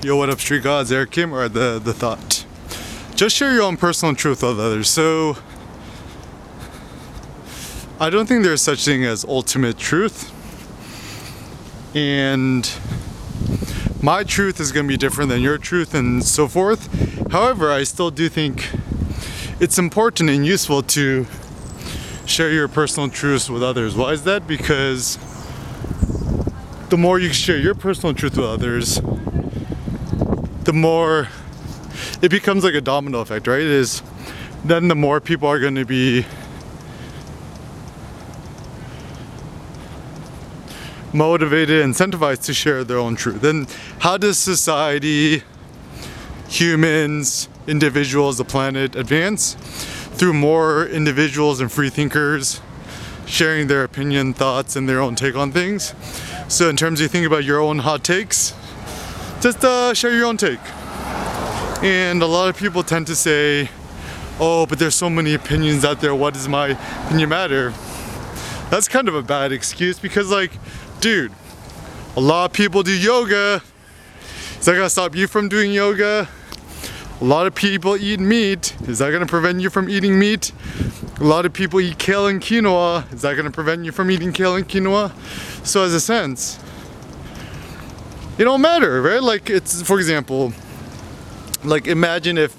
Yo, what up, Street Gods? Eric Kim or the the thought. Just share your own personal truth with others. So, I don't think there's such thing as ultimate truth, and my truth is going to be different than your truth, and so forth. However, I still do think it's important and useful to share your personal truths with others. Why is that? Because the more you share your personal truth with others, the more it becomes like a domino effect, right? It is then the more people are going to be motivated, incentivized to share their own truth. Then how does society, humans, individuals, the planet advance? Through more individuals and free thinkers sharing their opinion, thoughts, and their own take on things. So in terms of you think about your own hot takes, just uh, share your own take. And a lot of people tend to say, oh, but there's so many opinions out there, what does my opinion matter? That's kind of a bad excuse because, like, dude, a lot of people do yoga. Is that gonna stop you from doing yoga? A lot of people eat meat. Is that gonna prevent you from eating meat? A lot of people eat kale and quinoa. Is that gonna prevent you from eating kale and quinoa? So, as a sense, it don't matter, right? Like, it's, for example, like imagine if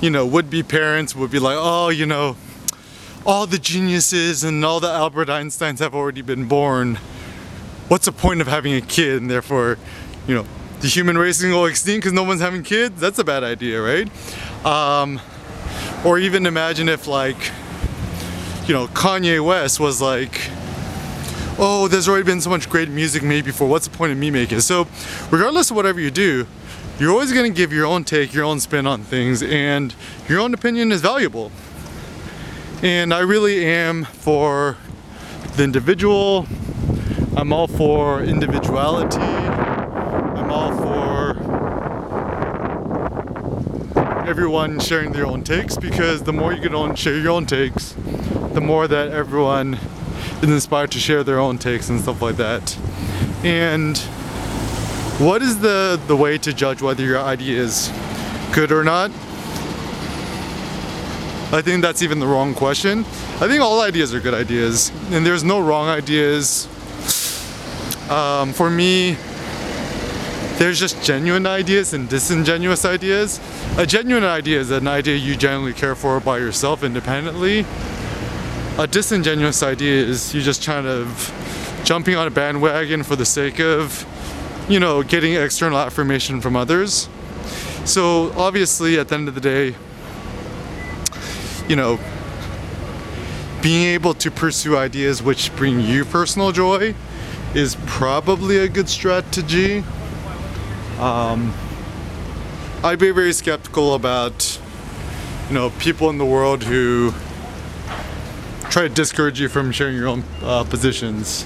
you know would-be parents would be like oh you know all the geniuses and all the albert einsteins have already been born. What's the point of having a kid and therefore you know the human race to go extinct because no one's having kids? That's a bad idea right? Um, or even imagine if like you know kanye west was like oh there's already been so much great music made before what's the point of me making so regardless of whatever you do you're always going to give your own take, your own spin on things, and your own opinion is valuable. And I really am for the individual. I'm all for individuality. I'm all for everyone sharing their own takes because the more you can share your own takes, the more that everyone inspired to share their own takes and stuff like that. And what is the, the way to judge whether your idea is good or not? I think that's even the wrong question. I think all ideas are good ideas, and there's no wrong ideas. Um, for me, there's just genuine ideas and disingenuous ideas. A genuine idea is an idea you genuinely care for by yourself independently. A disingenuous idea is you just kind of jumping on a bandwagon for the sake of you know, getting external affirmation from others. So obviously, at the end of the day, you know, being able to pursue ideas which bring you personal joy is probably a good strategy. Um, I'd be very skeptical about, you know, people in the world who try to discourage you from sharing your own uh, positions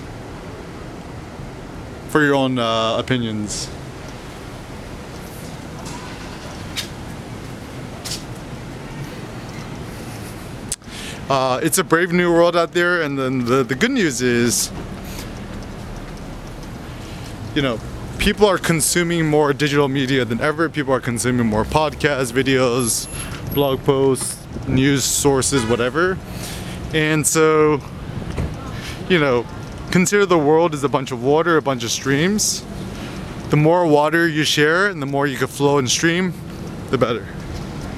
for your own uh, opinions. Uh, it's a brave new world out there, and then the, the good news is, you know, people are consuming more digital media than ever. People are consuming more podcasts, videos, blog posts, news sources, whatever. And so, you know, Consider the world as a bunch of water, a bunch of streams. The more water you share and the more you can flow and stream, the better.